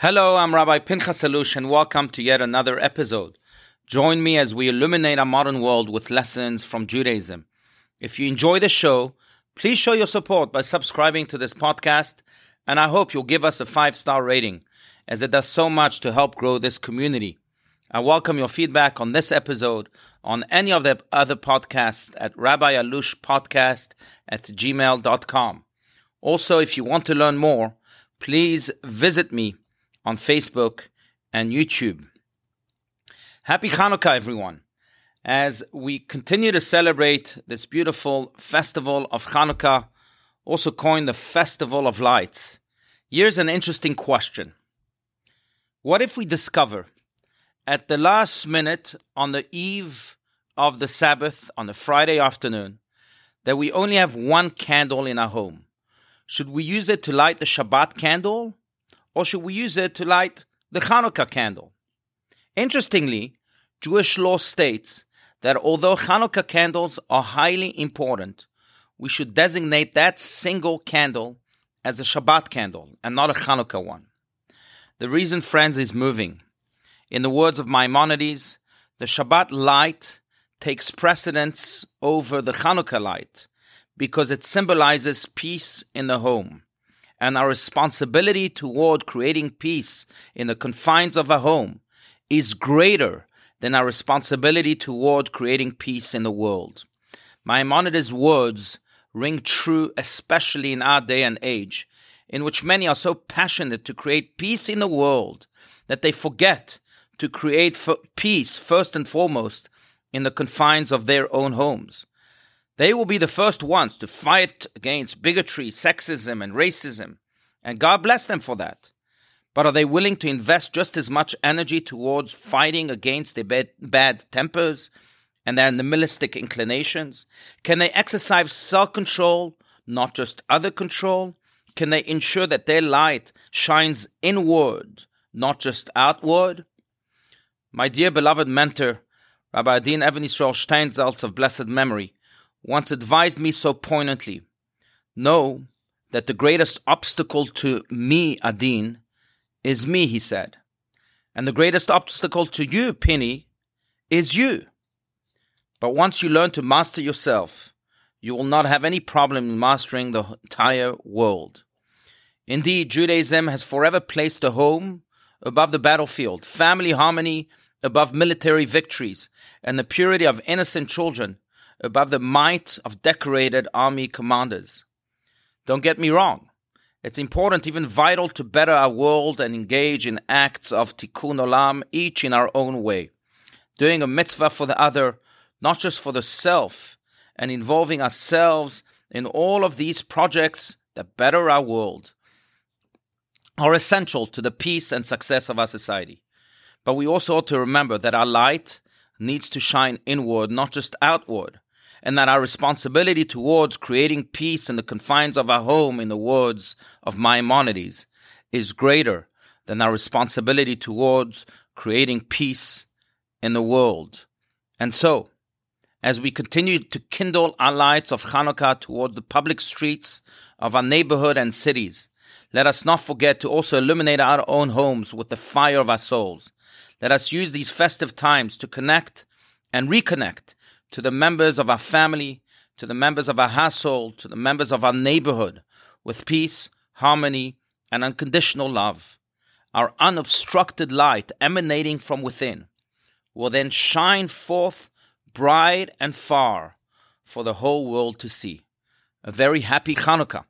Hello, I'm Rabbi Pinchas Allouche, and welcome to yet another episode. Join me as we illuminate our modern world with lessons from Judaism. If you enjoy the show, please show your support by subscribing to this podcast, and I hope you'll give us a five star rating, as it does so much to help grow this community. I welcome your feedback on this episode, on any of the other podcasts at Rabbi Allouche Podcast at gmail.com. Also, if you want to learn more, please visit me on Facebook and YouTube. Happy Hanukkah, everyone. As we continue to celebrate this beautiful festival of Hanukkah, also coined the Festival of Lights, here's an interesting question. What if we discover at the last minute on the eve of the Sabbath on a Friday afternoon that we only have one candle in our home? Should we use it to light the Shabbat candle or should we use it to light the Hanukkah candle? Interestingly, Jewish law states that although Hanukkah candles are highly important, we should designate that single candle as a Shabbat candle and not a Hanukkah one. The reason, friends, is moving. In the words of Maimonides, the Shabbat light takes precedence over the Hanukkah light because it symbolizes peace in the home and our responsibility toward creating peace in the confines of a home is greater than our responsibility toward creating peace in the world. Maimonides' words ring true, especially in our day and age, in which many are so passionate to create peace in the world that they forget to create peace first and foremost in the confines of their own homes. They will be the first ones to fight against bigotry, sexism, and racism. And God bless them for that. But are they willing to invest just as much energy towards fighting against their bad, bad tempers and their animalistic inclinations? Can they exercise self control, not just other control? Can they ensure that their light shines inward, not just outward? My dear beloved mentor, Rabbi Adin Even Yisrael Steinsaltz of blessed memory, once advised me so poignantly Know that the greatest obstacle to me, Adin, is me, he said. And the greatest obstacle to you, Penny, is you. But once you learn to master yourself, you will not have any problem in mastering the entire world. Indeed, Judaism has forever placed the home above the battlefield, family harmony above military victories, and the purity of innocent children above the might of decorated army commanders. Don't get me wrong. It's important, even vital, to better our world and engage in acts of tikkun olam, each in our own way. Doing a mitzvah for the other, not just for the self, and involving ourselves in all of these projects that better our world are essential to the peace and success of our society. But we also ought to remember that our light needs to shine inward, not just outward and that our responsibility towards creating peace in the confines of our home, in the words of Maimonides, is greater than our responsibility towards creating peace in the world. And so, as we continue to kindle our lights of Hanukkah toward the public streets of our neighborhood and cities, let us not forget to also illuminate our own homes with the fire of our souls. Let us use these festive times to connect and reconnect to the members of our family, to the members of our household, to the members of our neighborhood with peace, harmony, and unconditional love. Our unobstructed light emanating from within will then shine forth bright and far for the whole world to see. A very happy Hanukkah